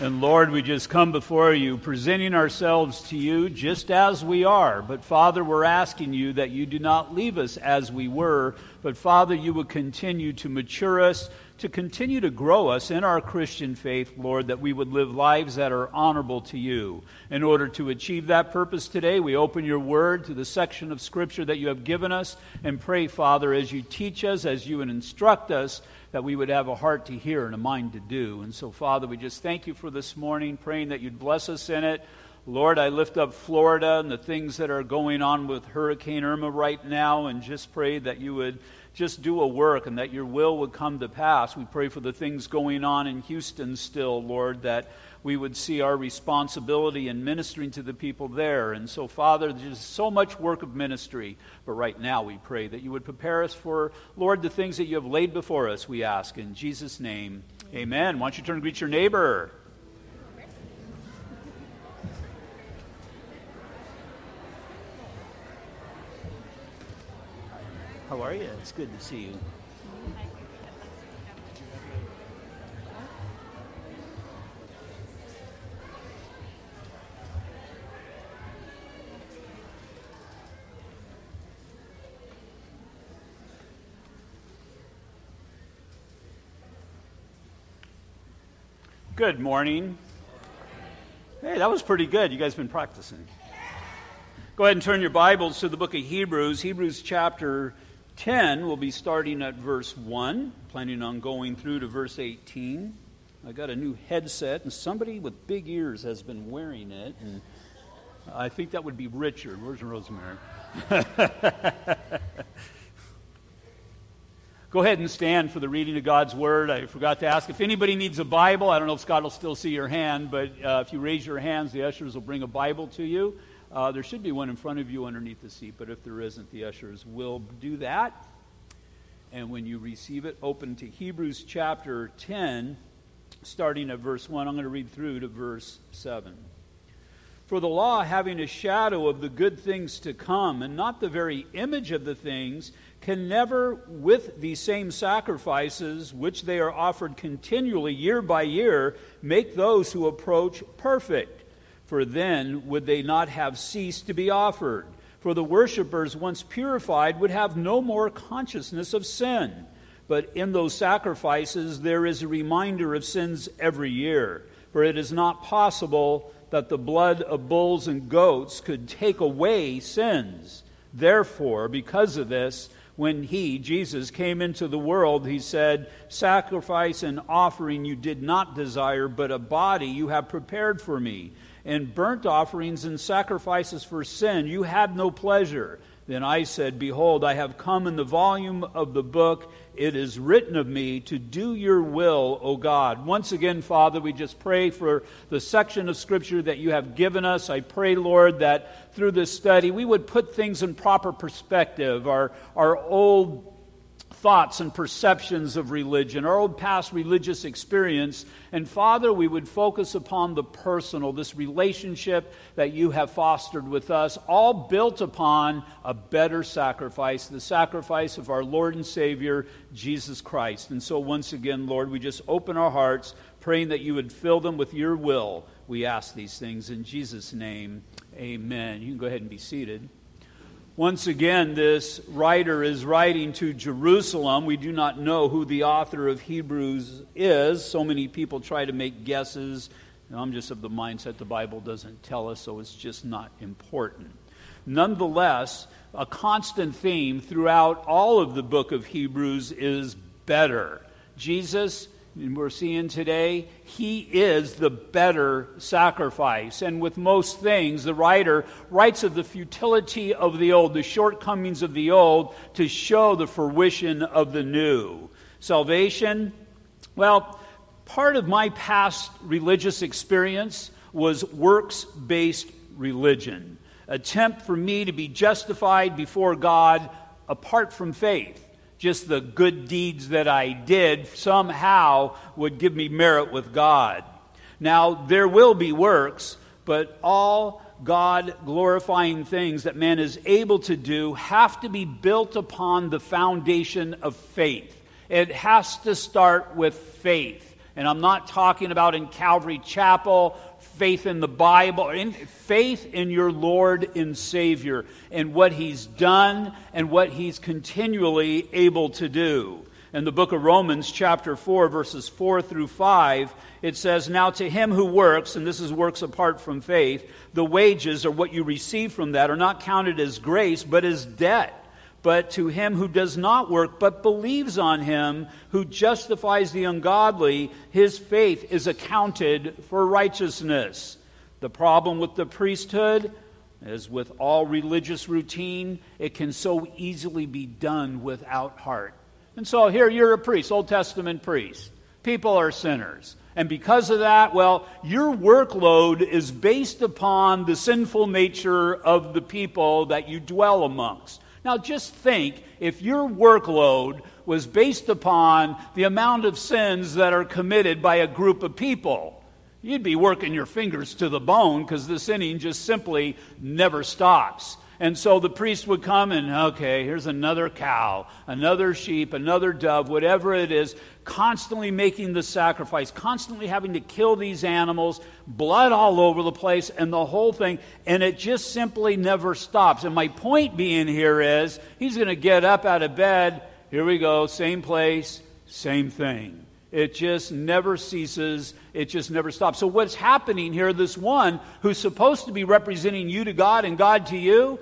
And Lord, we just come before you, presenting ourselves to you just as we are. But Father, we're asking you that you do not leave us as we were, but Father, you would continue to mature us, to continue to grow us in our Christian faith, Lord, that we would live lives that are honorable to you. In order to achieve that purpose today, we open your word to the section of Scripture that you have given us and pray, Father, as you teach us, as you instruct us, that we would have a heart to hear and a mind to do. And so, Father, we just thank you for this morning, praying that you'd bless us in it. Lord, I lift up Florida and the things that are going on with Hurricane Irma right now, and just pray that you would just do a work and that your will would come to pass. We pray for the things going on in Houston still, Lord, that we would see our responsibility in ministering to the people there. And so, Father, there's so much work of ministry. But right now, we pray that you would prepare us for, Lord, the things that you have laid before us, we ask. In Jesus' name, amen. Why don't you turn and greet your neighbor? How are you? It's good to see you. Good morning. Hey, that was pretty good. You guys been practicing. Go ahead and turn your Bibles to the book of Hebrews. Hebrews chapter 10, we'll be starting at verse 1, planning on going through to verse 18. I got a new headset, and somebody with big ears has been wearing it, and I think that would be Richard. Where's Rosemary? Go ahead and stand for the reading of God's Word. I forgot to ask if anybody needs a Bible. I don't know if Scott will still see your hand, but uh, if you raise your hands, the ushers will bring a Bible to you. Uh, there should be one in front of you underneath the seat, but if there isn't, the ushers will do that. And when you receive it, open to Hebrews chapter 10, starting at verse 1. I'm going to read through to verse 7. For the law, having a shadow of the good things to come, and not the very image of the things, can never, with these same sacrifices, which they are offered continually year by year, make those who approach perfect. For then would they not have ceased to be offered. For the worshippers, once purified, would have no more consciousness of sin. But in those sacrifices, there is a reminder of sins every year. For it is not possible that the blood of bulls and goats could take away sins. Therefore, because of this, when he, Jesus, came into the world, he said, Sacrifice and offering you did not desire, but a body you have prepared for me. And burnt offerings and sacrifices for sin you had no pleasure. Then I said, Behold, I have come in the volume of the book. It is written of me to do your will, O God. Once again, Father, we just pray for the section of Scripture that you have given us. I pray, Lord, that through this study we would put things in proper perspective. Our, our old thoughts and perceptions of religion, our old past religious experience. And Father, we would focus upon the personal, this relationship that you have fostered with us, all built upon a better sacrifice, the sacrifice of our Lord and Savior, Jesus Christ. And so, once again, Lord, we just open our hearts, praying that you would fill them with your will. We ask these things in Jesus' name. Amen. You can go ahead and be seated. Once again, this writer is writing to Jerusalem. We do not know who the author of Hebrews is. So many people try to make guesses. I'm just of the mindset the Bible doesn't tell us, so it's just not important. Nonetheless, a constant theme throughout all of the book of Hebrews is better. Jesus and we're seeing today, he is the better sacrifice. And with most things, the writer writes of the futility of the old, the shortcomings of the old, to show the fruition of the new. Salvation, well, part of my past religious experience was works based religion, attempt for me to be justified before God apart from faith just the good deeds that I did somehow would give me merit with God. Now, there will be works, but all God glorifying things that man is able to do have to be built upon the foundation of faith. It has to start with faith. And I'm not talking about in Calvary Chapel, faith in the Bible, in, faith in your Lord and Savior and what He's done and what He's continually able to do. In the book of Romans, chapter 4, verses 4 through 5, it says, Now to him who works, and this is works apart from faith, the wages or what you receive from that are not counted as grace, but as debt. But to him who does not work, but believes on him who justifies the ungodly, his faith is accounted for righteousness. The problem with the priesthood, as with all religious routine, it can so easily be done without heart. And so here you're a priest, Old Testament priest. People are sinners. And because of that, well, your workload is based upon the sinful nature of the people that you dwell amongst. Now, just think if your workload was based upon the amount of sins that are committed by a group of people. You'd be working your fingers to the bone because the sinning just simply never stops. And so the priest would come and, okay, here's another cow, another sheep, another dove, whatever it is, constantly making the sacrifice, constantly having to kill these animals, blood all over the place, and the whole thing. And it just simply never stops. And my point being here is he's going to get up out of bed. Here we go, same place, same thing. It just never ceases. It just never stops. So, what's happening here, this one who's supposed to be representing you to God and God to you,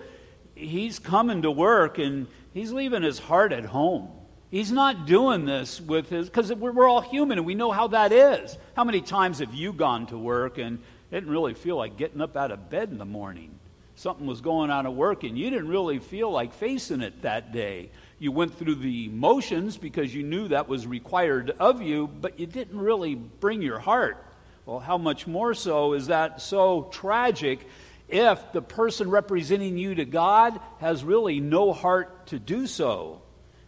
he's coming to work and he's leaving his heart at home. He's not doing this with his, because we're, all human and we know how that is. How many times have you gone to work and didn't really feel like getting up out of bed in the morning? Something was going on at work and you didn't really feel like facing it that day you went through the motions because you knew that was required of you, but you didn't really bring your heart. Well, how much more so is that so tragic if the person representing you to God has really no heart to do so?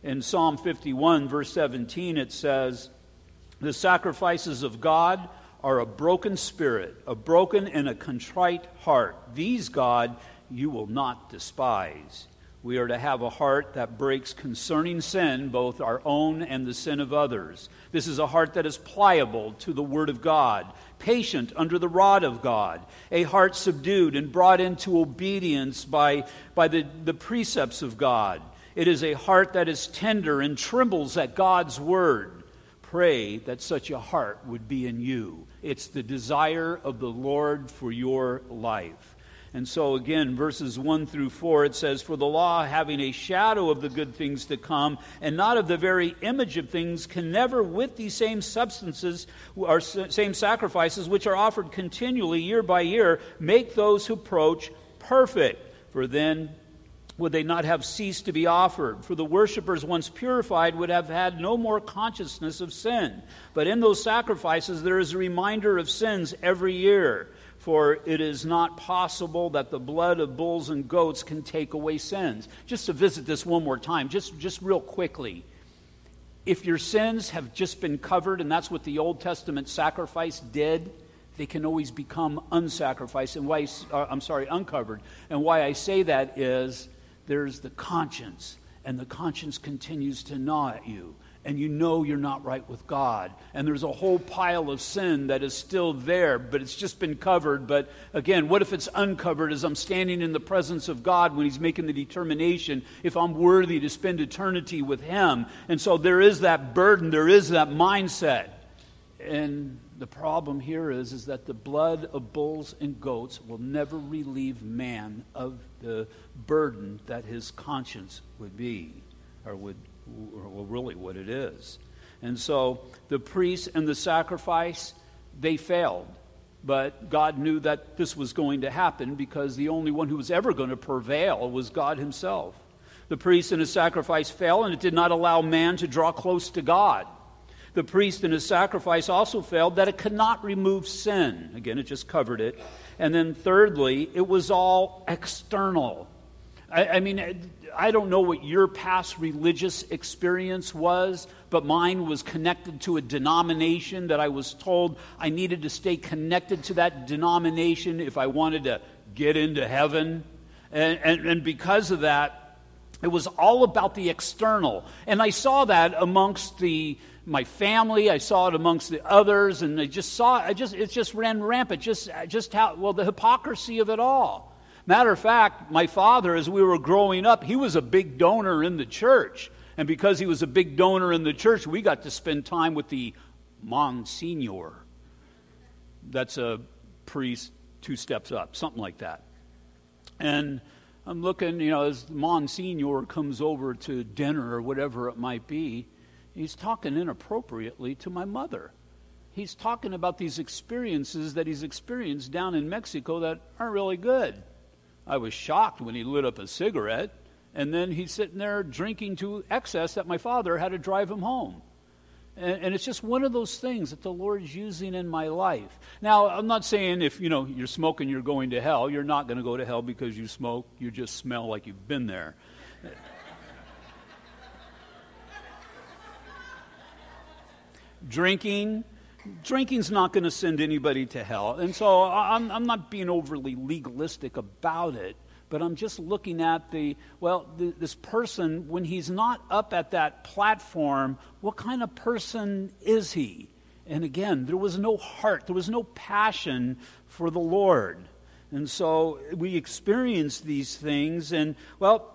In Psalm 51, verse 17, it says, The sacrifices of God are a broken spirit, a broken and a contrite heart. These, God, you will not despise. We are to have a heart that breaks concerning sin, both our own and the sin of others. This is a heart that is pliable to the Word of God, patient under the rod of God, a heart subdued and brought into obedience by, by the, the precepts of God. It is a heart that is tender and trembles at God's Word. Pray that such a heart would be in you. It's the desire of the Lord for your life. And so, again, verses 1 through 4, it says, For the law, having a shadow of the good things to come, and not of the very image of things, can never, with these same substances, or same sacrifices, which are offered continually year by year, make those who approach perfect. For then would they not have ceased to be offered? For the worshippers, once purified, would have had no more consciousness of sin. But in those sacrifices, there is a reminder of sins every year. For it is not possible that the blood of bulls and goats can take away sins. Just to visit this one more time, just, just real quickly. If your sins have just been covered, and that's what the Old Testament sacrifice did, they can always become unsacrificed. And why, uh, I'm sorry, uncovered. And why I say that is there's the conscience, and the conscience continues to gnaw at you and you know you're not right with God. And there's a whole pile of sin that is still there, but it's just been covered. But again, what if it's uncovered as I'm standing in the presence of God when He's making the determination if I'm worthy to spend eternity with Him? And so there is that burden, there is that mindset. And the problem here is, is that the blood of bulls and goats will never relieve man of the burden that his conscience would be or would well, really what it is. And so the priests and the sacrifice, they failed. But God knew that this was going to happen because the only one who was ever going to prevail was God Himself. The priest and his sacrifice fell, and it did not allow man to draw close to God. The priest and his sacrifice also failed that it could not remove sin. Again, it just covered it. And then, thirdly, it was all external. I, I mean, I don't know what your past religious experience was, but mine was connected to a denomination that I was told I needed to stay connected to that denomination if I wanted to get into heaven. And, and, and because of that, it was all about the external. And I saw that amongst the, my family. I saw it amongst the others, and I just saw I just it just ran rampant. Just just how well the hypocrisy of it all. Matter of fact, my father, as we were growing up, he was a big donor in the church. And because he was a big donor in the church, we got to spend time with the Monsignor. That's a priest two steps up, something like that. And I'm looking, you know, as Monsignor comes over to dinner or whatever it might be, he's talking inappropriately to my mother. He's talking about these experiences that he's experienced down in Mexico that aren't really good. I was shocked when he lit up a cigarette, and then he's sitting there drinking to excess that my father had to drive him home. And, and, it's just one of those things that the Lord's using in my life. Now, I'm not saying if, you know, you're smoking, you're going to hell. You're not going to go to hell because you smoke. You just smell like you've been there. Drinking, drinking's not going to send anybody to hell. And so I'm, I'm not being overly legalistic about it but I'm just looking at the, well, this person, when he's not up at that platform, what kind of person is he? And again, there was no heart, there was no passion for the Lord. And so we experience these things, and well,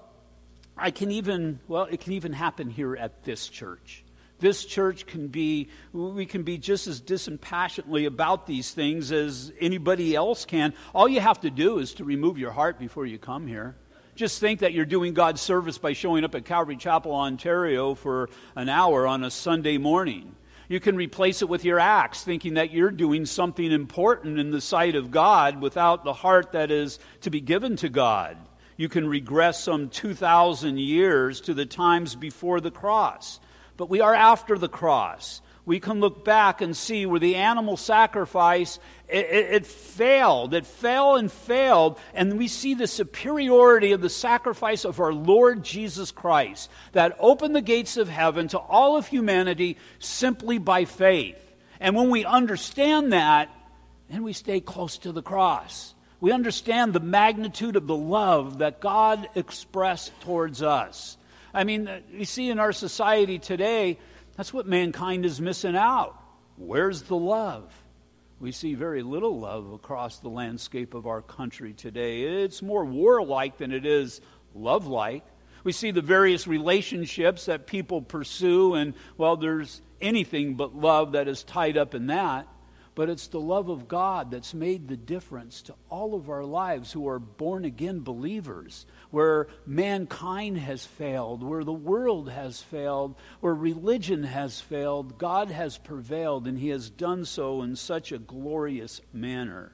I can even, well, it can even happen here at this church. This church can be, we can be just as dispassionately about these things as anybody else can. All you have to do is to remove your heart before you come here. Just think that you're doing God's service by showing up at Calvary Chapel, Ontario for an hour on a Sunday morning. You can replace it with your acts, thinking that you're doing something important in the sight of God without the heart that is to be given to God. You can regress some 2,000 years to the times before the cross but we are after the cross. We can look back and see where the animal sacrifice it, it, it, failed. It fell and failed, and we see the superiority of the sacrifice of our Lord Jesus Christ that opened the gates of heaven to all of humanity simply by faith. And when we understand that, then we stay close to the cross. We understand the magnitude of the love that God expressed towards us. I mean, uh, you see in our society today, that's what mankind is missing out. Where's the love? We see very little love across the landscape of our country today. It's more warlike than it is love like. We see the various relationships that people pursue, and, well, there's anything but love that is tied up in that but it's the love of God that's made the difference to all of our lives who are born again believers, where mankind has failed, where the world has failed, where religion has failed. God has prevailed, and He has done so in such a glorious manner.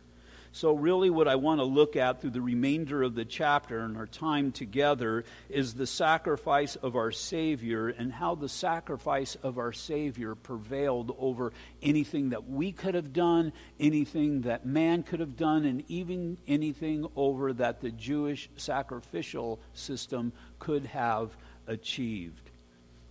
So, really, what I want to look at through the remainder of the chapter and our time together is the sacrifice of our Savior and how the sacrifice of our Savior prevailed over anything that we could have done, anything that man could have done, and even anything over that the Jewish sacrificial system could have achieved.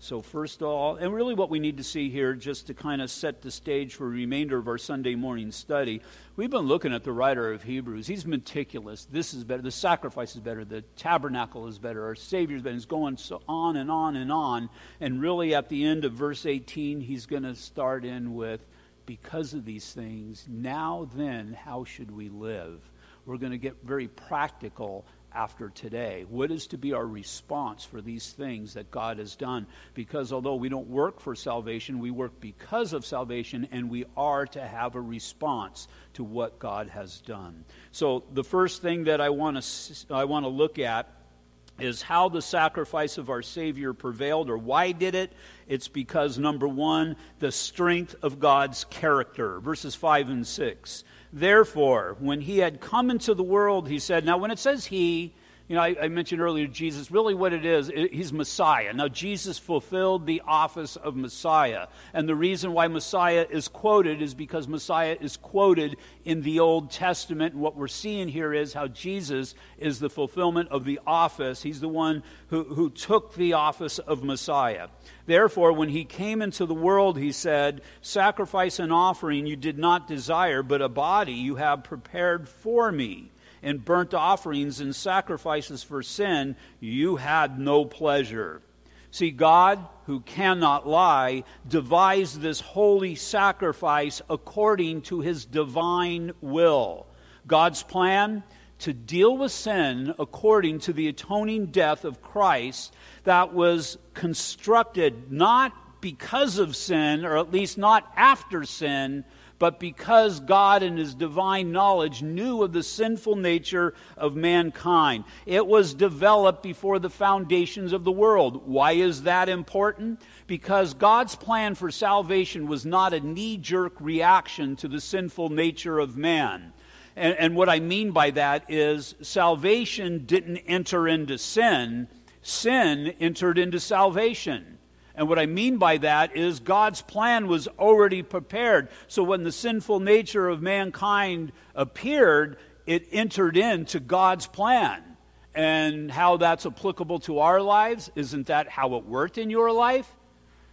So, first of all, and really what we need to see here, just to kind of set the stage for the remainder of our Sunday morning study, we've been looking at the writer of Hebrews. He's meticulous. This is better. The sacrifice is better. The tabernacle is better. Our Savior's. He's going so on and on and on. And really, at the end of verse 18, he's going to start in with, because of these things, now then, how should we live? We're going to get very practical after today? What is to be our response for these things that God has done? Because although we don't work for salvation, we work because of salvation, and we are to have a response to what God has done. So, the first thing that I want to, I want to look at is how the sacrifice of our Savior prevailed, or why did it? It's because, number one, the strength of God's character. Verses 5 and 6. Therefore, when he had come into the world, he said, Now, when it says he, you know, I, I, mentioned earlier Jesus, really what it is, it, he's Messiah. Now, Jesus fulfilled the office of Messiah. And the reason why Messiah is quoted is because Messiah is quoted in the Old Testament. And what we're seeing here is how Jesus is the fulfillment of the office. He's the one who, who took the office of Messiah. Therefore, when he came into the world, he said, Sacrifice and offering you did not desire, but a body you have prepared for me. And burnt offerings and sacrifices for sin you had no pleasure. See, God, who cannot lie, devised this holy sacrifice according to his divine will. God's plan to deal with sin according to the atoning death of Christ that was constructed not because of sin, or at least not after sin, but because God, in His divine knowledge, knew of the sinful nature of mankind. It was developed before the foundations of the world. Why is that important? Because God's plan for salvation was not a knee jerk reaction to the sinful nature of man. And, and what I mean by that is salvation didn't enter into sin, sin entered into salvation. And what I mean by that is God's plan was already prepared. So when the sinful nature of mankind appeared, it entered into God's plan. And how that's applicable to our lives, isn't that how it worked in your life?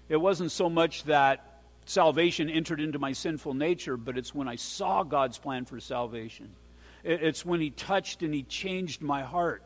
It wasn't so much that salvation entered into my sinful nature, but it's when I saw God's plan for salvation. It's when He touched and He changed my heart.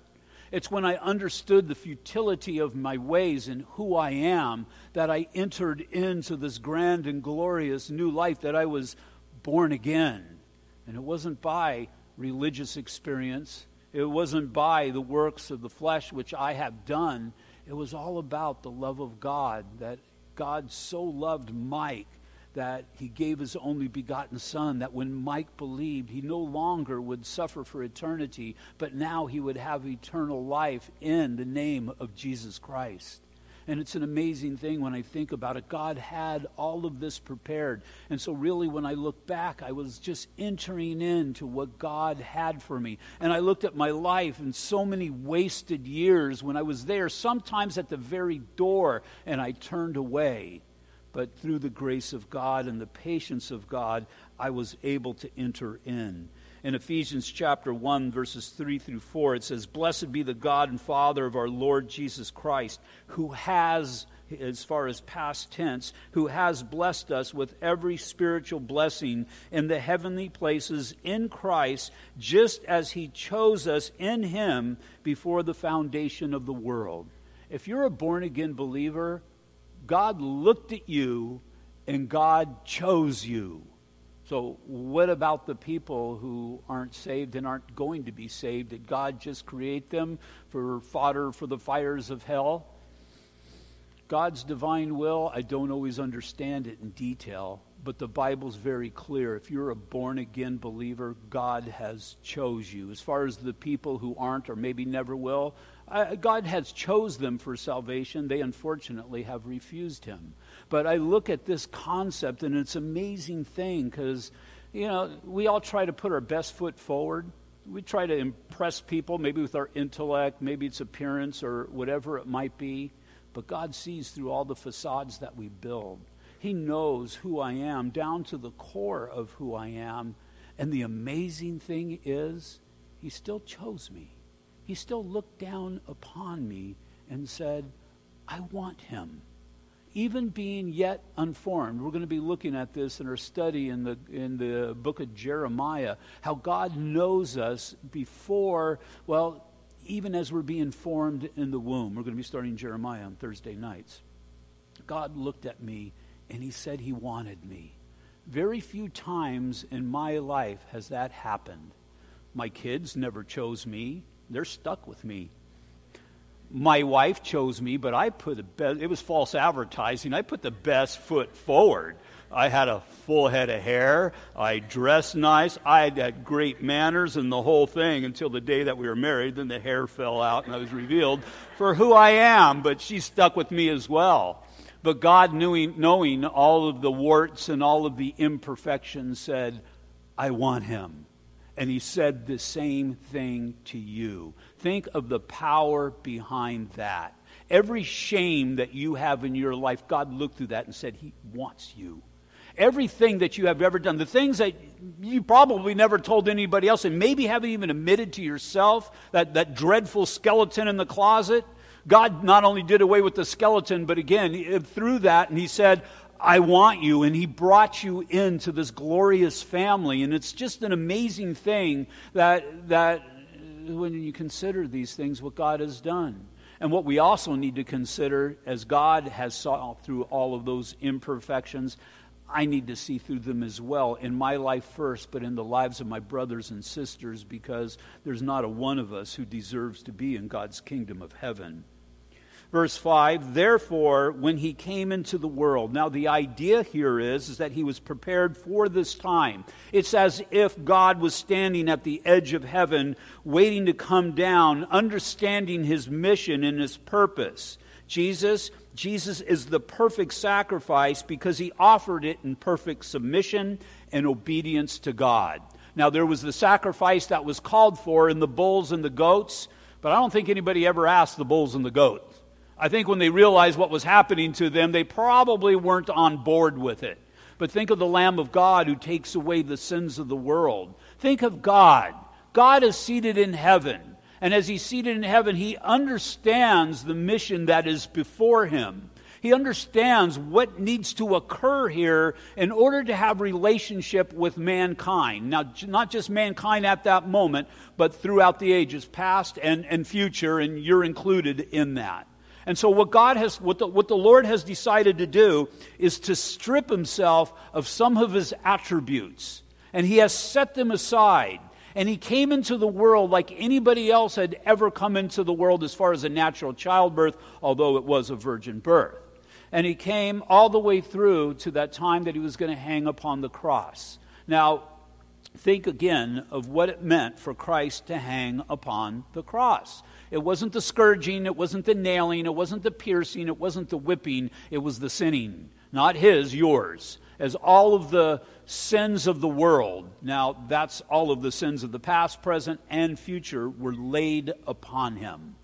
It's when I understood the futility of my ways and who I am that I entered into this grand and glorious new life, that I was born again. And it wasn't by religious experience, it wasn't by the works of the flesh which I have done. It was all about the love of God, that God so loved Mike that he gave his only begotten son, that when Mike believed, he no longer would suffer for eternity, but now he would have eternal life in the name of Jesus Christ. And it's an amazing thing when I think about it. God had all of this prepared. And so, really, when I look back, I was just entering into what God had for me. And I looked at my life and so many wasted years when I was there, sometimes at the very door, and I turned away but through the grace of God and the patience of God, I was able to enter in. In Ephesians chapter 1, verses 3 through 4, it says, Blessed be the God and Father of our Lord Jesus Christ, who has, as far as past tense, who has blessed us with every spiritual blessing in the heavenly places in Christ, just as he chose us in him before the foundation of the world. If you're a born again believer, God looked at you and God chose you. So, what about the people who aren't saved and aren't going to be saved? Did God just create them for fodder for the fires of hell? God's divine will, I don't always understand it in detail, but the Bible's very clear. If you're a born again believer, God has chose you. As far as the people who aren't or maybe never will, uh, God has chose them for salvation. They unfortunately have refused him. But I look at this concept and it's an amazing thing because, you know, we all try to put our best foot forward. We try to impress people, maybe with our intellect, maybe it's appearance or whatever it might be. But God sees through all the facades that we build. He knows who I am down to the core of who I am. And the amazing thing is, He still chose me he still looked down upon me and said, I want him. Even being yet unformed, we're going to be looking at this in our study in the, in the book of Jeremiah, how God knows us before, well, even as we're being formed in the womb. We're going to be starting Jeremiah on Thursday nights. God looked at me and he said he wanted me. Very few times in my life has that happened. My kids never chose me. They're stuck with me. My wife chose me, but I put the best, it was false advertising. I put the best foot forward. I had a full head of hair. I dressed nice. I had great manners and the whole thing until the day that we were married. Then the hair fell out and I was revealed for who I am. But she stuck with me as well. But God, knowing, knowing all of the warts and all of the imperfections, said, I want him. And he said the same thing to you. Think of the power behind that. Every shame that you have in your life, God looked through that and said, He wants you. Everything that you have ever done, the things that you probably never told anybody else, and maybe haven't even admitted to yourself, that, that dreadful skeleton in the closet, God not only did away with the skeleton, but again, through that, and He said, I want you. And he brought you into this glorious family. And it's just an amazing thing that, that when you consider these things, what God has done. And what we also need to consider, as God has saw through all of those imperfections, I need to see through them as well, in my life first, but in the lives of my brothers and sisters, because there's not a one of us who deserves to be in God's kingdom of heaven. Verse 5 Therefore, when he came into the world, now the idea here is, is that he was prepared for this time. It's as if God was standing at the edge of heaven, waiting to come down, understanding his mission and his purpose. Jesus, Jesus is the perfect sacrifice because he offered it in perfect submission and obedience to God. Now, there was the sacrifice that was called for in the bulls and the goats, but I don't think anybody ever asked the bulls and the goats. I think when they realized what was happening to them, they probably weren't on board with it. But think of the Lamb of God who takes away the sins of the world. Think of God. God is seated in heaven. And as he's seated in heaven, he understands the mission that is before him. He understands what needs to occur here in order to have relationship with mankind. Now, not just mankind at that moment, but throughout the ages past and, and future, and you're included in that. And so, what God has, what the, what the Lord has decided to do is to strip himself of some of his attributes. And he has set them aside. And he came into the world like anybody else had ever come into the world as far as a natural childbirth, although it was a virgin birth. And he came all the way through to that time that he was going to hang upon the cross. Now, think again of what it meant for Christ to hang upon the cross. It wasn't the scourging, it wasn't the nailing, it wasn't the piercing, it wasn't the whipping, it was the sinning. Not his, yours. As all of the sins of the world, now that's all of the sins of the past, present, and future, were laid upon him.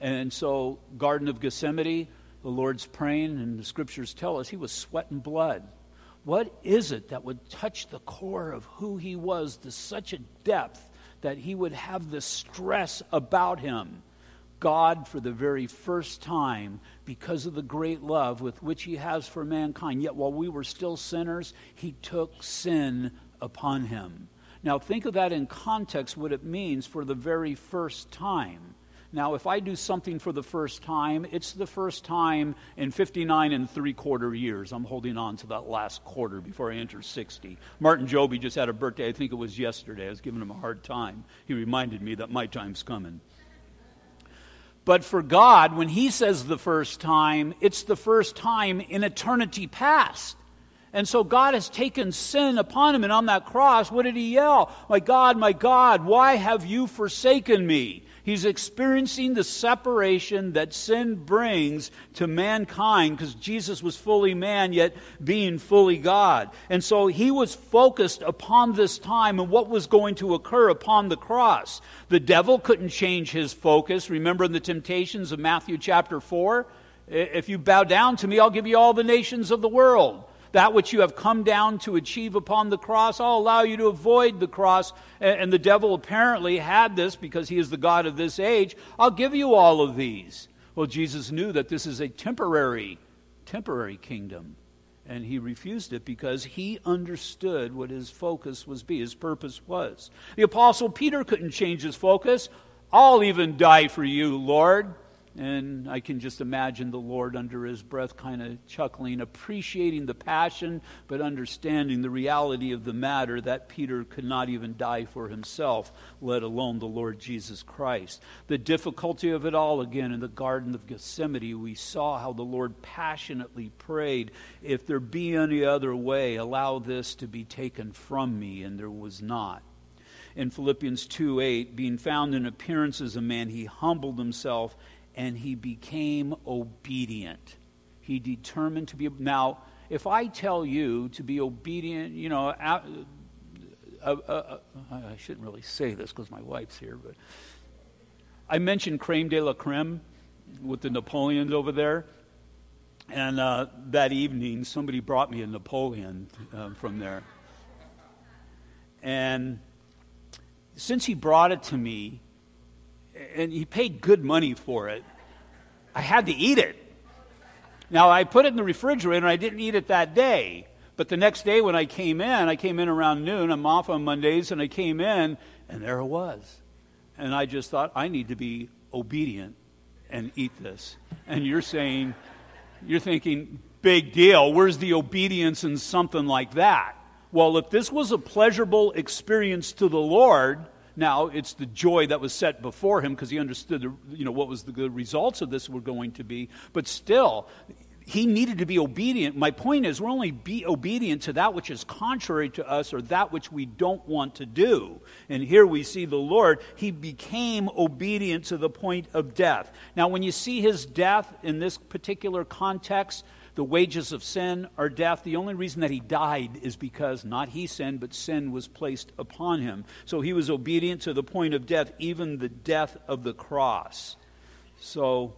And so, Garden of Gethsemane, the Lord's praying, and the scriptures tell us he was sweating blood. What is it that would touch the core of who he was to such a depth that he would have this stress about him. God, for the very first time, because of the great love with which he has for mankind, yet while we were still sinners, he took sin upon him. Now, think of that in context, what it means for the very first time. Now, if I do something for the first time, it's the first time in 59 and three quarter years. I'm holding on to that last quarter before I enter 60. Martin Joby just had a birthday. I think it was yesterday. I was giving him a hard time. He reminded me that my time's coming. But for God, when He says the first time, it's the first time in eternity past. And so God has taken sin upon him. And on that cross, what did he yell? My God, my God, why have you forsaken me? He's experiencing the separation that sin brings to mankind because Jesus was fully man, yet being fully God. And so he was focused upon this time and what was going to occur upon the cross. The devil couldn't change his focus. Remember in the temptations of Matthew chapter 4? If you bow down to me, I'll give you all the nations of the world that which you have come down to achieve upon the cross, I'll allow you to avoid the cross. And the devil apparently had this because he is the God of this age. I'll give you all of these. Well, Jesus knew that this is a temporary, temporary kingdom. And he refused it because he understood what his focus was be, his purpose was. The apostle Peter couldn't change his focus. I'll even die for you, Lord. And I can just imagine the Lord under his breath kind of chuckling, appreciating the passion, but understanding the reality of the matter that Peter could not even die for himself, let alone the Lord Jesus Christ. The difficulty of it all, again, in the Garden of Gethsemane, we saw how the Lord passionately prayed, If there be any other way, allow this to be taken from me, and there was not in Philippians 2 8, being found in appearance as a man, he humbled himself and he became obedient. He determined to be. Now, if I tell you to be obedient, you know, uh, uh, uh, I shouldn't really say this because my wife's here, but I mentioned creme de la creme with the Napoleons over there. And that evening, somebody brought me a Napoleon from there. And since he brought it to me, and he paid good money for it. I had to eat it. Now, I put it in the refrigerator and I didn't eat it that day. But the next day when I came in, I came in around noon. I'm off on Mondays, and I came in, and there it was. And I just thought, I need to be obedient and eat this. And you're saying, you're thinking, big deal. Where's the obedience in something like that? Well, if this was a pleasurable experience to the Lord, now it's the joy that was set before him because he understood, the, you know, what was the good results of this were going to be. But still, he needed to be obedient. My point is, we're only be obedient to that which is contrary to us or that which we don't want to do. And here we see the Lord, he became obedient to the point of death. Now, when you see his death in this particular context, the wages of sin are death. The only reason that he died is because not he sinned, but sin was placed upon him. So he was obedient to the point of death, even the death of the cross. So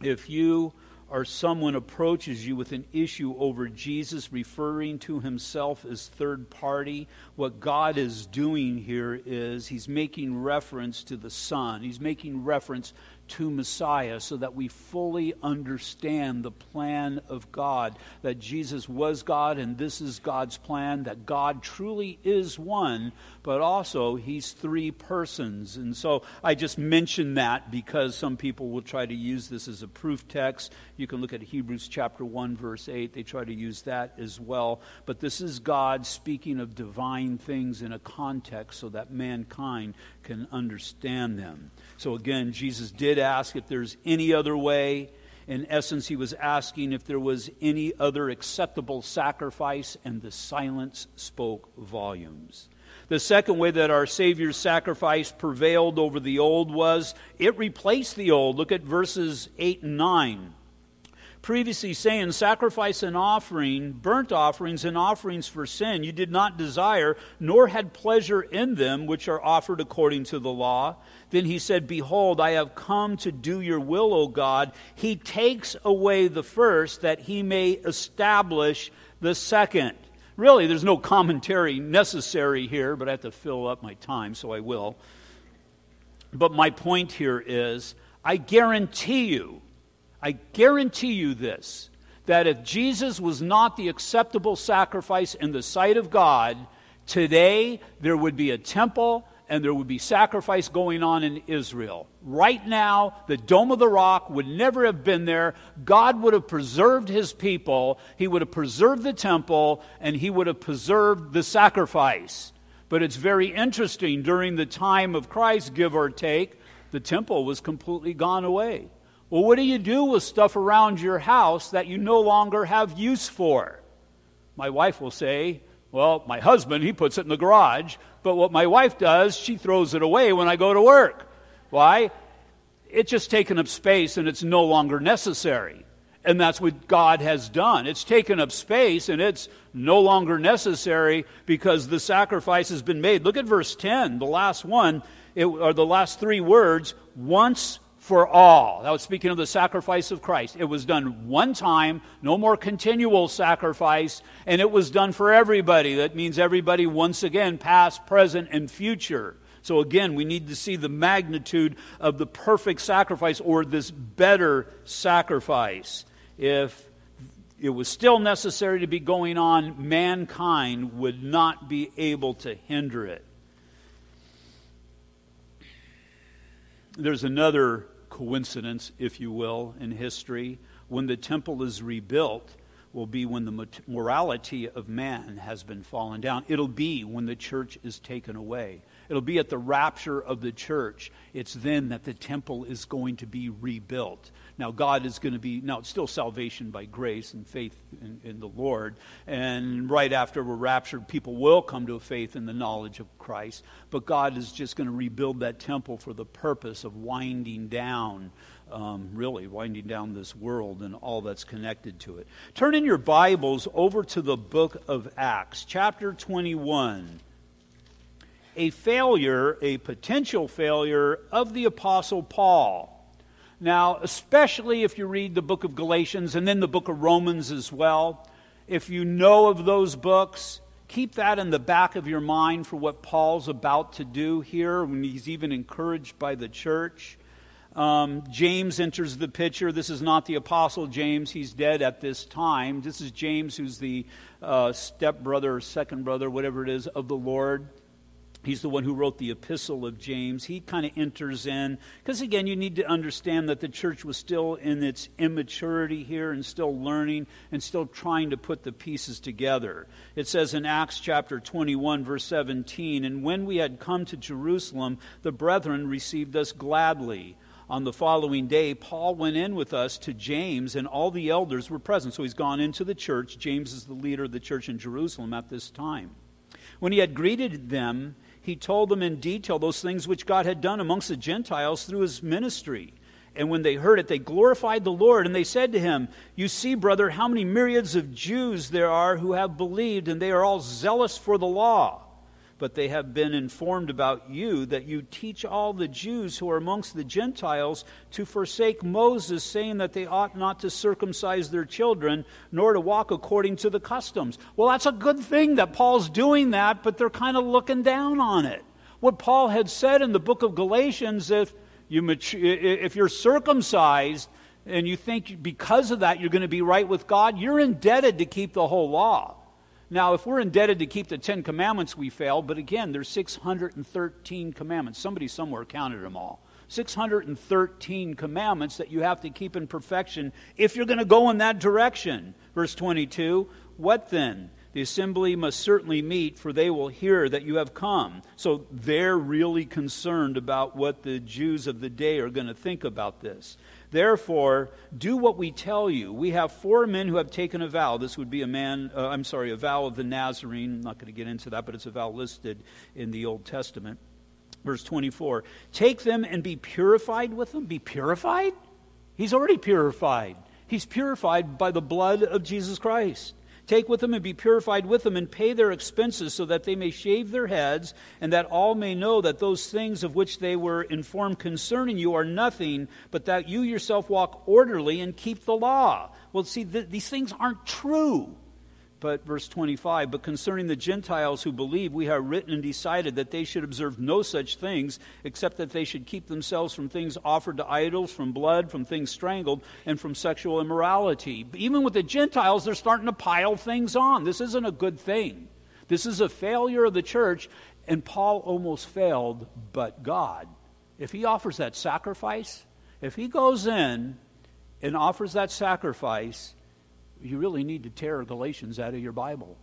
if you or someone approaches you with an issue over Jesus, referring to himself as third party, what God is doing here is he's making reference to the Son. He's making reference to Messiah so that we fully understand the plan of God, that Jesus was God and this is God's plan, that God truly is one, but also he's three persons. And so I just mention that because some people will try to use this as a proof text. You can look at Hebrews chapter 1 verse 8. They try to use that as well, but this is God speaking of divine things in a context so that mankind can understand them. So again, Jesus did ask if there's any other way. In essence, he was asking if there was any other acceptable sacrifice, and the silence spoke volumes. The second way that our Savior's sacrifice prevailed over the old was it replaced the old. Look at verses 8 and 9 previously saying, Sacrifice and offering, burnt offerings and offerings for sin, you did not desire, nor had pleasure in them, which are offered according to the law. Then he said, Behold, I have come to do your will, O God. He takes away the first, that he may establish the second. Really, there's no commentary necessary here, but I have to fill up my time, so I will. But my point here is I guarantee you, I guarantee you this that if Jesus was not the acceptable sacrifice in the sight of God, today there would be a temple and there would be sacrifice going on in Israel. Right now, the Dome of the Rock would never have been there. God would have preserved his people, he would have preserved the temple, and he would have preserved the sacrifice. But it's very interesting, during the time of Christ, give or take, the temple was completely gone away. Well, what do you do with stuff around your house that you no longer have use for? My wife will say, Well, my husband, he puts it in the garage, but what my wife does, she throws it away when I go to work. Why? It's just taken up space and it's no longer necessary. And that's what God has done. It's taken up space and it's no longer necessary because the sacrifice has been made. Look at verse 10, the last one, it, or the last three words once for all. That was speaking of the sacrifice of Christ. It was done one time, no more continual sacrifice, and it was done for everybody. That means everybody once again, past, present, and future. So again, we need to see the magnitude of the perfect sacrifice or this better sacrifice. If it was still necessary to be going on, mankind would not be able to hinder it. There's another coincidence, if you will, in history. When the temple is rebuilt, will be when the morality of man has been fallen down. It'll be when the church is taken away. It'll be at the rapture of the church. It's then that the temple is going to be rebuilt. Now, God is going to be, now it's still salvation by grace and faith in, in, the Lord. And right after we're raptured, people will come to a faith in the knowledge of Christ. But God is just going to rebuild that temple for the purpose of winding down, um, really, winding down this world and all that's connected to it. Turn in your Bibles over to the book of Acts, chapter 21 a failure, a potential failure of the Apostle Paul. Now, especially if you read the book of Galatians and then the book of Romans as well, if you know of those books, keep that in the back of your mind for what Paul's about to do here when he's even encouraged by the church. Um, James enters the picture. This is not the apostle James. He's dead at this time. This is James, who's the uh, step brother or second brother, whatever it is, of the Lord. He's the one who wrote the epistle of James. He kind of enters in. Because again, you need to understand that the church was still in its immaturity here and still learning and still trying to put the pieces together. It says in Acts chapter 21, verse 17 And when we had come to Jerusalem, the brethren received us gladly. On the following day, Paul went in with us to James, and all the elders were present. So he's gone into the church. James is the leader of the church in Jerusalem at this time. When he had greeted them, he told them in detail those things which God had done amongst the Gentiles through his ministry. And when they heard it, they glorified the Lord, and they said to him, You see, brother, how many myriads of Jews there are who have believed, and they are all zealous for the law but they have been informed about you that you teach all the Jews who are amongst the Gentiles to forsake Moses, saying that they ought not to circumcise their children, nor to walk according to the customs. Well, that's a good thing that Paul's doing that, but they're kind of looking down on it. What Paul had said in the book of Galatians if, you mature, if you're circumcised, and you think because of that you're going to be right with God, you're indebted to keep the whole law. Now, if we're indebted to keep the Ten Commandments, we fail, but again, there's 613 commandments. Somebody somewhere counted them all. 613 commandments that you have to keep in perfection if you're going to go in that direction. Verse 22 What then? The assembly must certainly meet, for they will hear that you have come. So they're really concerned about what the Jews of the day are going to think about this. Therefore, do what we tell you. We have four men who have taken a vow. This would be a man, uh, I'm sorry, a vow of the Nazarene. I'm not going to get into that, but it's a vow listed in the Old Testament. Verse 24 Take them and be purified with them. Be purified? He's already purified. He's purified by the blood of Jesus Christ. Take with them and be purified with them, and pay their expenses, so that they may shave their heads, and that all may know that those things of which they were informed concerning you are nothing, but that you yourself walk orderly and keep the law. Well, see, th- these things aren't true. But verse 25, but concerning the Gentiles who believe, we have written and decided that they should observe no such things, except that they should keep themselves from things offered to idols, from blood, from things strangled, and from sexual immorality. Even with the Gentiles, they're starting to pile things on. This isn't a good thing. This is a failure of the church, and Paul almost failed, but God. If he offers that sacrifice, if he goes in and offers that sacrifice, you really need to tear Galatians out of your Bible.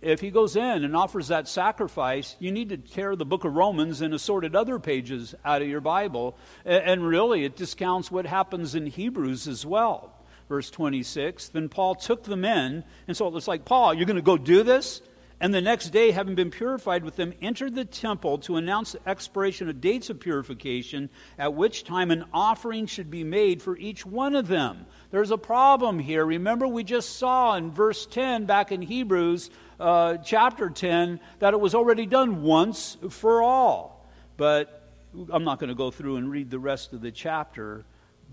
If he goes in and offers that sacrifice, you need to tear the book of Romans and assorted other pages out of your Bible. And really, it discounts what happens in Hebrews as well. Verse 26 Then Paul took them in, and so it's like, Paul, you're going to go do this? And the next day, having been purified with them, entered the temple to announce the expiration of dates of purification, at which time an offering should be made for each one of them. There's a problem here. Remember, we just saw in verse 10 back in Hebrews uh, chapter 10 that it was already done once for all. But I'm not going to go through and read the rest of the chapter,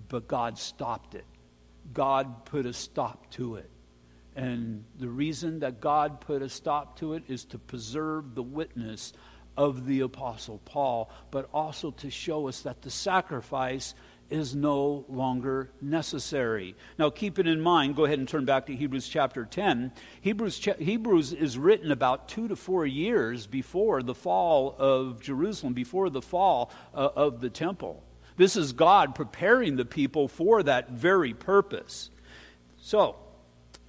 but God stopped it. God put a stop to it. And the reason that God put a stop to it is to preserve the witness of the Apostle Paul, but also to show us that the sacrifice is no longer necessary. Now, keep it in mind. Go ahead and turn back to Hebrews chapter 10. Hebrews, Hebrews is written about two to four years before the fall of Jerusalem, before the fall uh, of the temple. This is God preparing the people for that very purpose. So,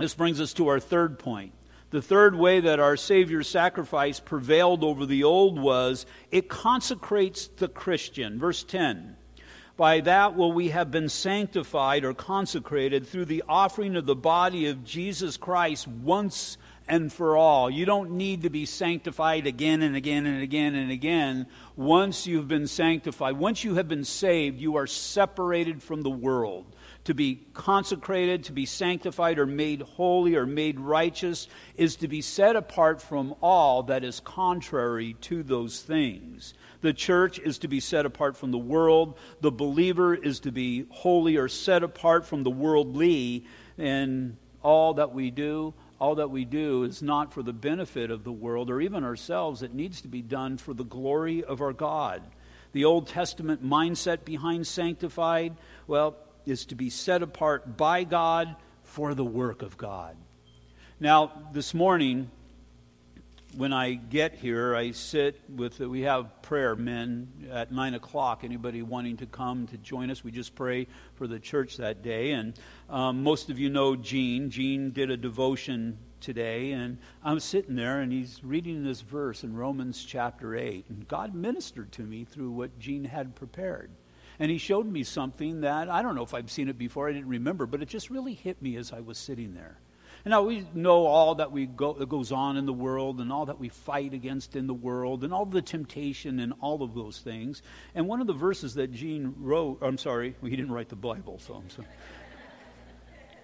this brings us to our third point. The third way that our Savior's sacrifice prevailed over the old was it consecrates the Christian. Verse 10 By that will we have been sanctified or consecrated through the offering of the body of Jesus Christ once and for all. You don't need to be sanctified again and again and again and again. Once you've been sanctified, once you have been saved, you are separated from the world to be consecrated, to be sanctified, or made holy, or made righteous, is to be set apart from all that is contrary to those things. The church is to be set apart from the world. The believer is to be holy or set apart from the worldly. And all that we do, all that we do is not for the benefit of the world or even ourselves. It needs to be done for the glory of our God. The Old Testament mindset behind sanctified, well, is to be set apart by God for the work of God. Now, this morning, when I get here, I sit with, we have prayer men at 9 o'clock. Anybody wanting to come to join us, we just pray for the church that day. And um, most of you know Gene. Gene did a devotion today, and I'm sitting there, and he's reading this verse in Romans chapter 8. And God ministered to me through what Gene had prepared. And he showed me something that I don't know if I've seen it before, I didn't remember, but it just really hit me as I was sitting there. And now we know all that we go, that goes on in the world and all that we fight against in the world and all the temptation and all of those things. And one of the verses that Gene wrote, I'm sorry, well, he didn't write the Bible, so I'm sorry.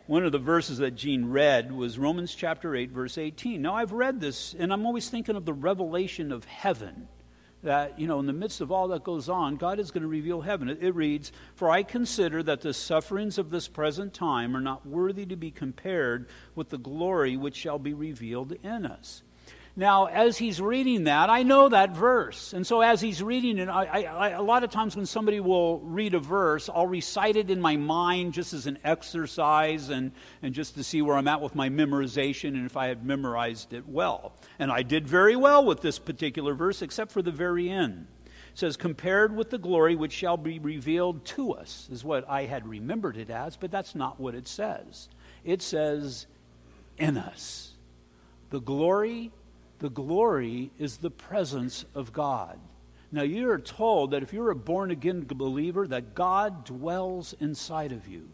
one of the verses that Gene read was Romans chapter 8, verse 18. Now, I've read this, and I'm always thinking of the revelation of heaven that, you know, in the midst of all that goes on, God is going to reveal heaven. It, it, reads, For I consider that the sufferings of this present time are not worthy to be compared with the glory which shall be revealed in us. Now, as he's reading that, I know that verse. And so as he's reading it, I, I, a lot of times when somebody will read a verse, I'll recite it in my mind just as an exercise and, and just to see where I'm at with my memorization and if I had memorized it well. And I did very well with this particular verse, except for the very end. It says, compared with the glory which shall be revealed to us, is what I had remembered it as, but that's not what it says. It says, in us. The glory the glory is the presence of God. Now, you are told that if you're a born again believer, that God dwells inside of you.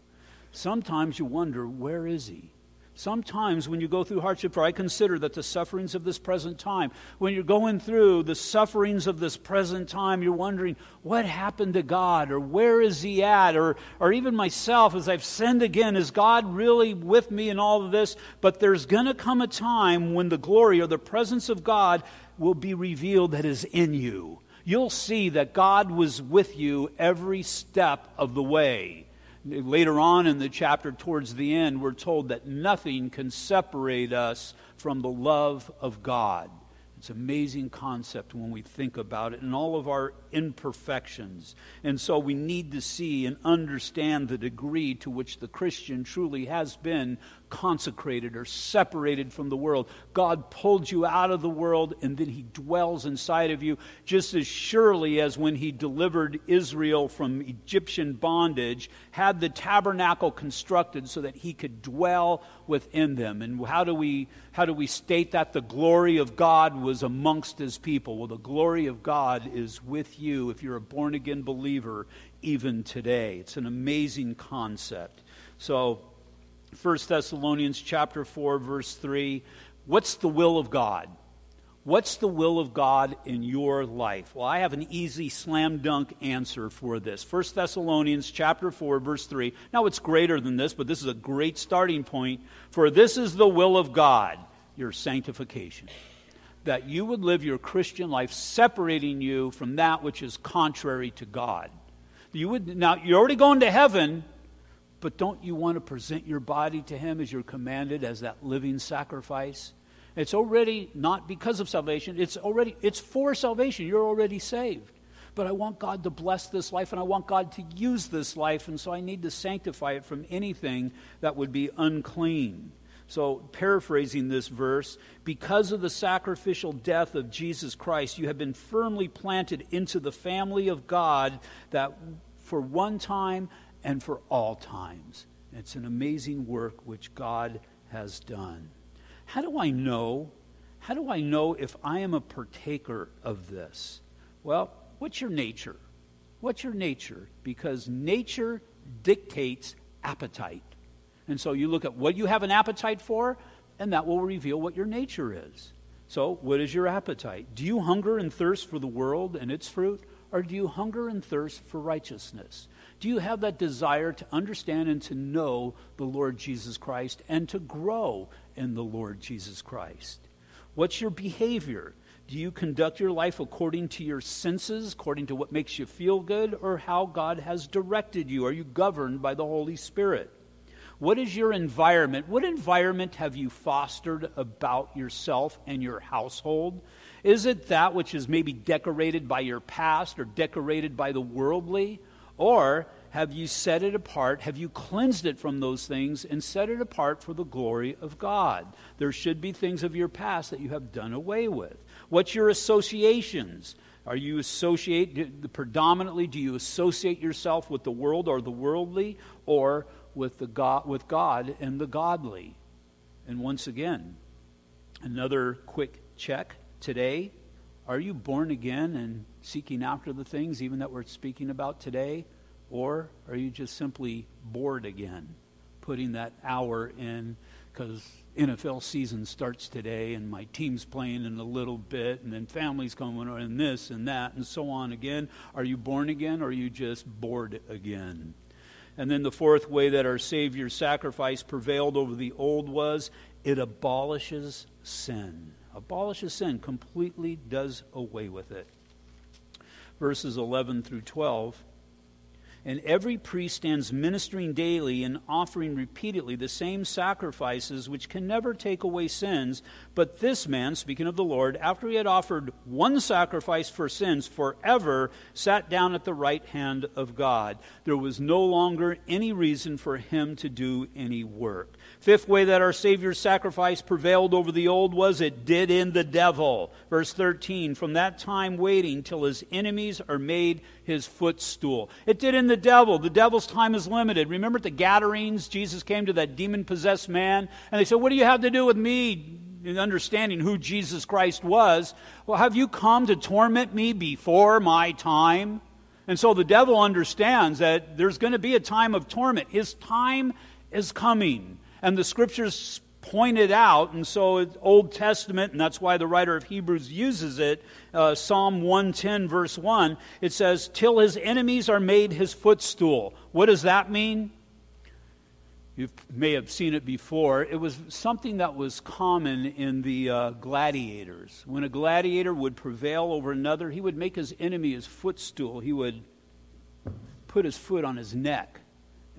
Sometimes you wonder, where is He? Sometimes when you go through hardship, for I consider that the sufferings of this present time, when you're going through the sufferings of this present time, you're wondering, what happened to God? Or where is He at? Or, or even myself, as I've sinned again, is God really with me in all of this? But there's going to come a time when the glory or the presence of God will be revealed that is in you. You'll see that God was with you every step of the way. Later on in the chapter, towards the end, we're told that nothing can separate us from the love of God. It's an amazing concept when we think about it and all of our imperfections. And so we need to see and understand the degree to which the Christian truly has been consecrated or separated from the world. God pulled you out of the world and then He dwells inside of you just as surely as when He delivered Israel from Egyptian bondage, had the tabernacle constructed so that He could dwell within them. And how do we, how do we state that? The glory of God was amongst His people. Well, the glory of God is with you if you're a born again believer even today. It's an amazing concept. So, 1 Thessalonians chapter 4 verse 3, what's the will of God? What's the will of God in your life? Well, I have an easy slam dunk answer for this. 1 Thessalonians chapter 4 verse 3. Now it's greater than this, but this is a great starting point. For this is the will of God, your sanctification. That you would live your Christian life separating you from that which is contrary to God. You would now you're already going to heaven, but don't you want to present your body to Him as you're commanded as that living sacrifice? It's already not because of salvation, it's already it's for salvation. You're already saved. But I want God to bless this life and I want God to use this life, and so I need to sanctify it from anything that would be unclean. So, paraphrasing this verse, because of the sacrificial death of Jesus Christ, you have been firmly planted into the family of God that for one time and for all times. It's an amazing work which God has done. How do I know? How do I know if I am a partaker of this? Well, what's your nature? What's your nature? Because nature dictates appetite. And so you look at what you have an appetite for, and that will reveal what your nature is. So, what is your appetite? Do you hunger and thirst for the world and its fruit, or do you hunger and thirst for righteousness? Do you have that desire to understand and to know the Lord Jesus Christ and to grow in the Lord Jesus Christ? What's your behavior? Do you conduct your life according to your senses, according to what makes you feel good, or how God has directed you? Are you governed by the Holy Spirit? What is your environment? What environment have you fostered about yourself and your household? Is it that which is maybe decorated by your past or decorated by the worldly? Or have you set it apart? Have you cleansed it from those things and set it apart for the glory of God? There should be things of your past that you have done away with. What's your associations? Are you associate predominantly do you associate yourself with the world or the worldly or with the God with God and the godly? And once again, another quick check today. Are you born again and seeking after the things even that we're speaking about today? Or are you just simply bored again, putting that hour in because NFL season starts today and my team's playing in a little bit and then family's coming and this and that and so on again? Are you born again or are you just bored again? And then the fourth way that our Savior's sacrifice prevailed over the old was it abolishes sin. Abolishes sin, completely does away with it. Verses 11 through 12 and every priest stands ministering daily and offering repeatedly the same sacrifices which can never take away sins. But this man, speaking of the Lord, after he had offered one sacrifice for sins forever, sat down at the right hand of God. There was no longer any reason for him to do any work. Fifth way that our Savior's sacrifice prevailed over the old was it did in the devil. Verse 13, from that time waiting till his enemies are made his footstool. It did in the devil. The devil's time is limited. Remember at the Gadarenes, Jesus came to that demon possessed man, and they said, What do you have to do with me? In understanding who Jesus Christ was. Well, have you come to torment me before my time? And so the devil understands that there's going to be a time of torment. His time is coming. And the scriptures pointed out, and so Old Testament, and that's why the writer of Hebrews uses it. Uh, Psalm 110, verse 1, it says, Till his enemies are made his footstool. What does that mean? You may have seen it before. It was something that was common in the uh, gladiators. When a gladiator would prevail over another, he would make his enemy his footstool. He would put his foot on his neck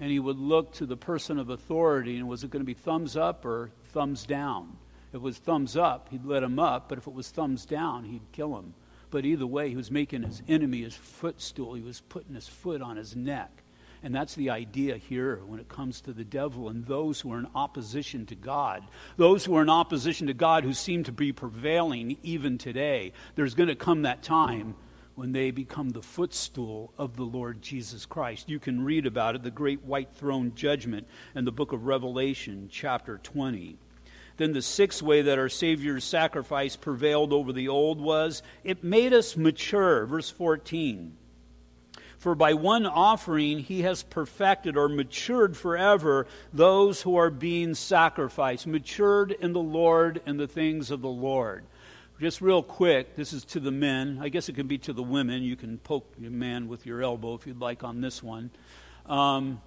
and he would look to the person of authority and was it going to be thumbs up or thumbs down? If it was thumbs up, he'd let him up, but if it was thumbs down, he'd kill him. But either way, he was making his enemy his footstool. He was putting his foot on his neck. And that's the idea here when it comes to the devil and those who are in opposition to God. Those who are in opposition to God who seem to be prevailing even today. There's going to come that time when they become the footstool of the Lord Jesus Christ. You can read about it, the great white throne judgment, in the book of Revelation, chapter 20. Then the sixth way that our Savior's sacrifice prevailed over the old was it made us mature. Verse 14. For by one offering he has perfected or matured forever those who are being sacrificed, matured in the Lord and the things of the Lord. Just real quick, this is to the men. I guess it can be to the women. You can poke your man with your elbow if you'd like on this one. Um,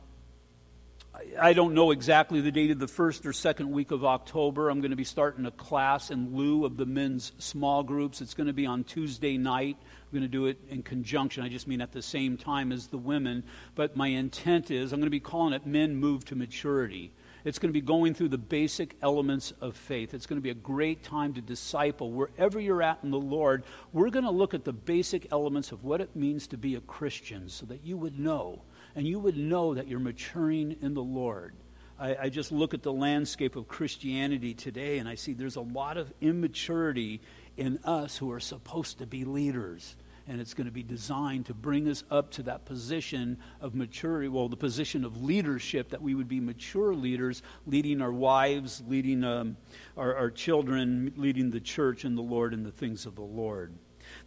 I don't know exactly the date of the first or second week of October. I'm going to be starting a class in lieu of the men's small groups. It's going to be on Tuesday night. I'm going to do it in conjunction. I just mean at the same time as the women. But my intent is I'm going to be calling it Men Move to Maturity. It's going to be going through the basic elements of faith. It's going to be a great time to disciple wherever you're at in the Lord. We're going to look at the basic elements of what it means to be a Christian so that you would know, and you would know that you're maturing in the Lord. I, I just look at the landscape of Christianity today and I see there's a lot of immaturity in us who are supposed to be leaders and it's going to be designed to bring us up to that position of maturity, well, the position of leadership, that we would be mature leaders, leading our wives, leading um, our, our children, leading the church and the Lord and the things of the Lord.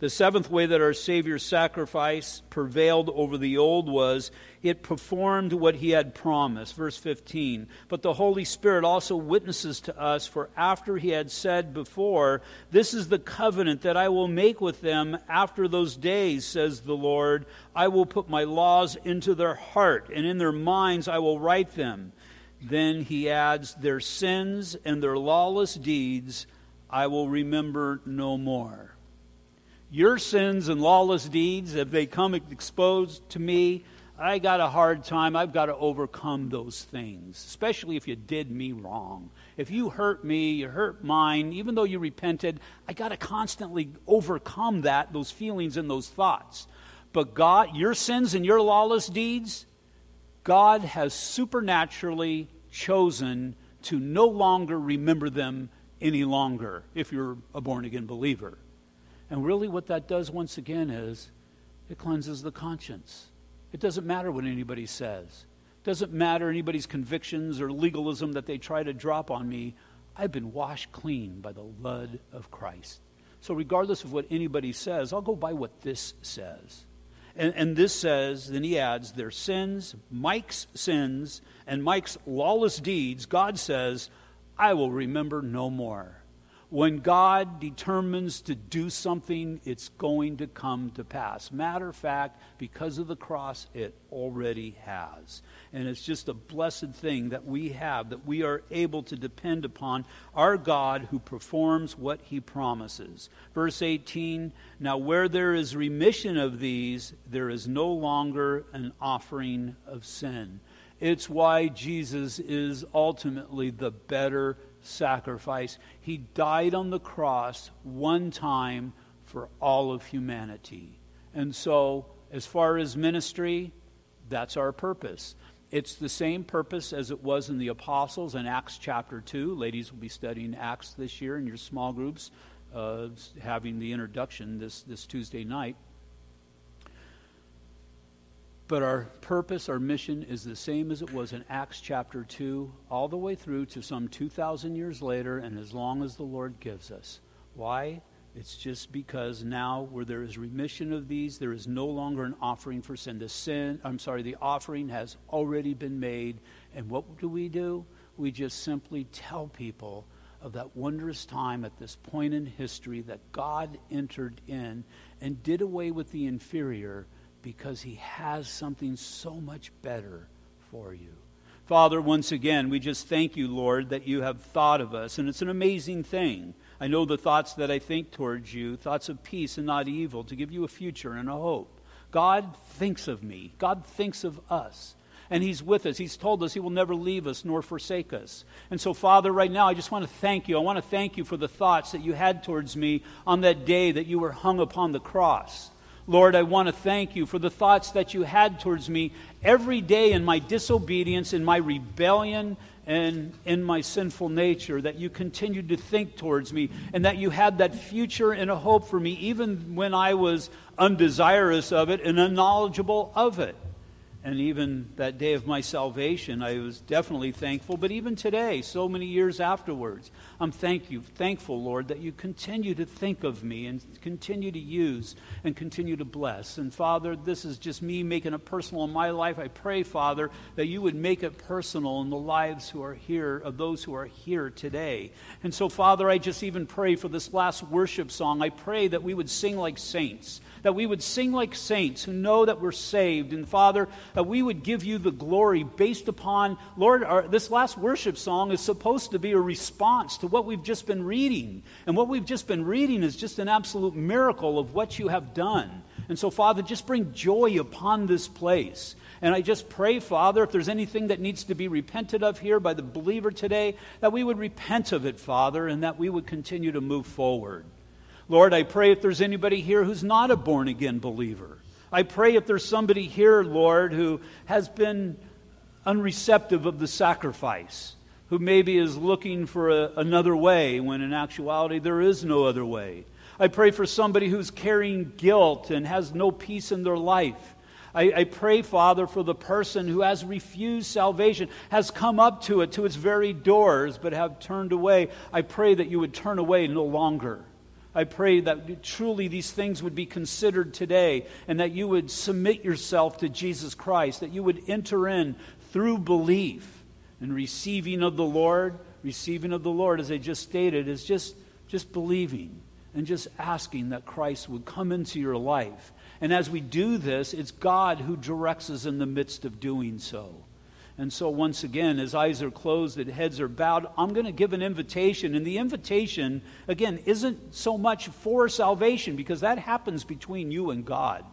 The seventh way that our Savior's sacrifice prevailed over the old was it performed what he had promised. Verse 15. But the Holy Spirit also witnesses to us, for after he had said before, This is the covenant that I will make with them after those days, says the Lord. I will put my laws into their heart, and in their minds I will write them. Then he adds, Their sins and their lawless deeds I will remember no more your sins and lawless deeds, if they come exposed to me, I got a hard time. I've got to overcome those things, especially if you did me wrong. If you hurt me, you hurt mine, even though you repented, I got to constantly overcome that, those feelings and those thoughts. But God, your sins and your lawless deeds, God has supernaturally chosen to no longer remember them any longer if you're a born again believer. And really, what that does once again is it cleanses the conscience. It doesn't matter what anybody says, it doesn't matter anybody's convictions or legalism that they try to drop on me. I've been washed clean by the blood of Christ. So, regardless of what anybody says, I'll go by what this says. And, and, this says, then he adds, their sins, Mike's sins, and Mike's lawless deeds, God says, I will remember no more. When God determines to do something, it's going to come to pass. Matter of fact, because of the cross, it already has. And it's just a blessed thing that we have, that we are able to depend upon our God who performs what he promises. Verse 18 Now, where there is remission of these, there is no longer an offering of sin. It's why Jesus is ultimately the better sacrifice. He died on the cross one time for all of humanity. And so, as far as ministry, that's our purpose. It's the same purpose as it was in the apostles in Acts chapter 2. Ladies will be studying Acts this year in your small groups, uh, having the introduction this, this Tuesday night. But our purpose, our mission is the same as it was in Acts chapter 2, all the way through to some 2,000 years later, and as long as the Lord gives us. Why? It's just because now, where there is remission of these, there is no longer an offering for sin. The sin, I'm sorry, the offering has already been made. And what do we do? We just simply tell people of that wondrous time at this point in history that God entered in and did away with the inferior because He has something so much better for you. Father, once again, we just thank you, Lord, that you have thought of us. And it's an amazing thing. I know the thoughts that I think towards you, thoughts of peace and not evil, to give you a future and a hope. God thinks of me, God thinks of us. And He's with us. He's told us He will never leave us nor forsake us. And so, Father, right now, I just want to thank you. I want to thank you for the thoughts that you had towards me on that day that you were hung upon the cross. Lord, I want to thank you for the thoughts that you had towards me every day in my disobedience, in my rebellion, and in my sinful nature, that you continued to think towards me, and that you had that future and a hope for me, even when I was undesirous of it and unknowledgeable of it. And even that day of my salvation, I was definitely thankful. But even today, so many years afterwards, I'm thank you, thankful, Lord, that you continue to think of me and continue to use and continue to bless. And Father, this is just me making it personal in my life. I pray, Father, that you would make it personal in the lives who are here, of those who are here today. And so, Father, I just even pray for this last worship song. I pray that we would sing like saints that we would sing like saints who know that we're saved. And Father, that we would give you the glory based upon, Lord, our, this last worship song is supposed to be a response to what we've just been reading. And what we've just been reading is just an absolute miracle of what you have done. And so, Father, just bring joy upon this place. And I just pray, Father, if there's anything that needs to be repented of here by the believer today, that we would repent of it, Father, and that we would continue to move forward. Lord, I pray if there's anybody here who's not a born again believer. I pray if there's somebody here, Lord, who has been unreceptive of the sacrifice, who maybe is looking for a, another way when in actuality there is no other way. I pray for somebody who's carrying guilt and has no peace in their life. I, I, pray, Father, for the person who has refused salvation, has come up to it, to its very doors, but have turned away. I pray that you would turn away no longer. I pray that truly these things would be considered today and that you would submit yourself to Jesus Christ, that you would enter in through belief and receiving of the Lord. Receiving of the Lord, as I just stated, is just, just believing and just asking that Christ would come into your life. And as we do this, it's God who directs us in the midst of doing so. And so, once again, as eyes are closed and heads are bowed, I'm going to give an invitation. And the invitation, again, isn't so much for salvation because that happens between you and God.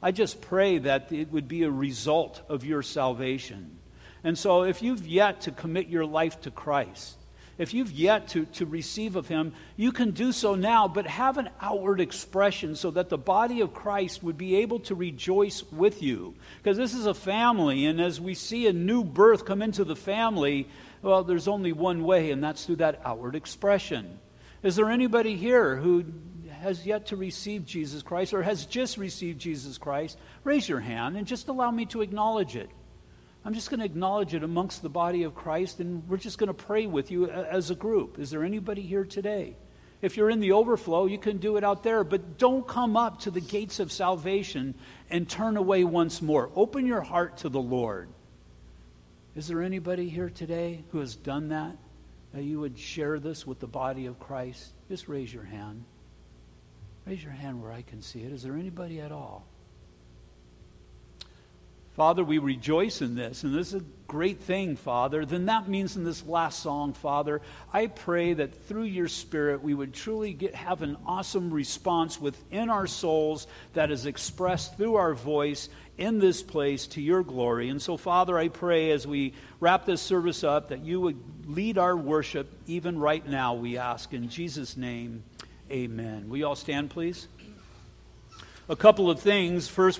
I just pray that it would be a result of your salvation. And so, if you've yet to commit your life to Christ, if you've yet to, to receive of him, you can do so now, but have an outward expression so that the body of Christ would be able to rejoice with you. Because this is a family, and as we see a new birth come into the family, well, there's only one way, and that's through that outward expression. Is there anybody here who has yet to receive Jesus Christ or has just received Jesus Christ? Raise your hand and just allow me to acknowledge it. I'm just going to acknowledge it amongst the body of Christ, and we're just going to pray with you as a group. Is there anybody here today? If you're in the overflow, you can do it out there, but don't come up to the gates of salvation and turn away once more. Open your heart to the Lord. Is there anybody here today who has done that? That you would share this with the body of Christ? Just raise your hand. Raise your hand where I can see it. Is there anybody at all? Father, we rejoice in this, and this is a great thing, Father. Then that means in this last song, Father, I pray that through your Spirit we would truly get, have an awesome response within our souls that is expressed through our voice in this place to your glory. And so, Father, I pray as we wrap this service up that you would lead our worship even right now, we ask. In Jesus' name, amen. We all stand, please? A couple of things. First,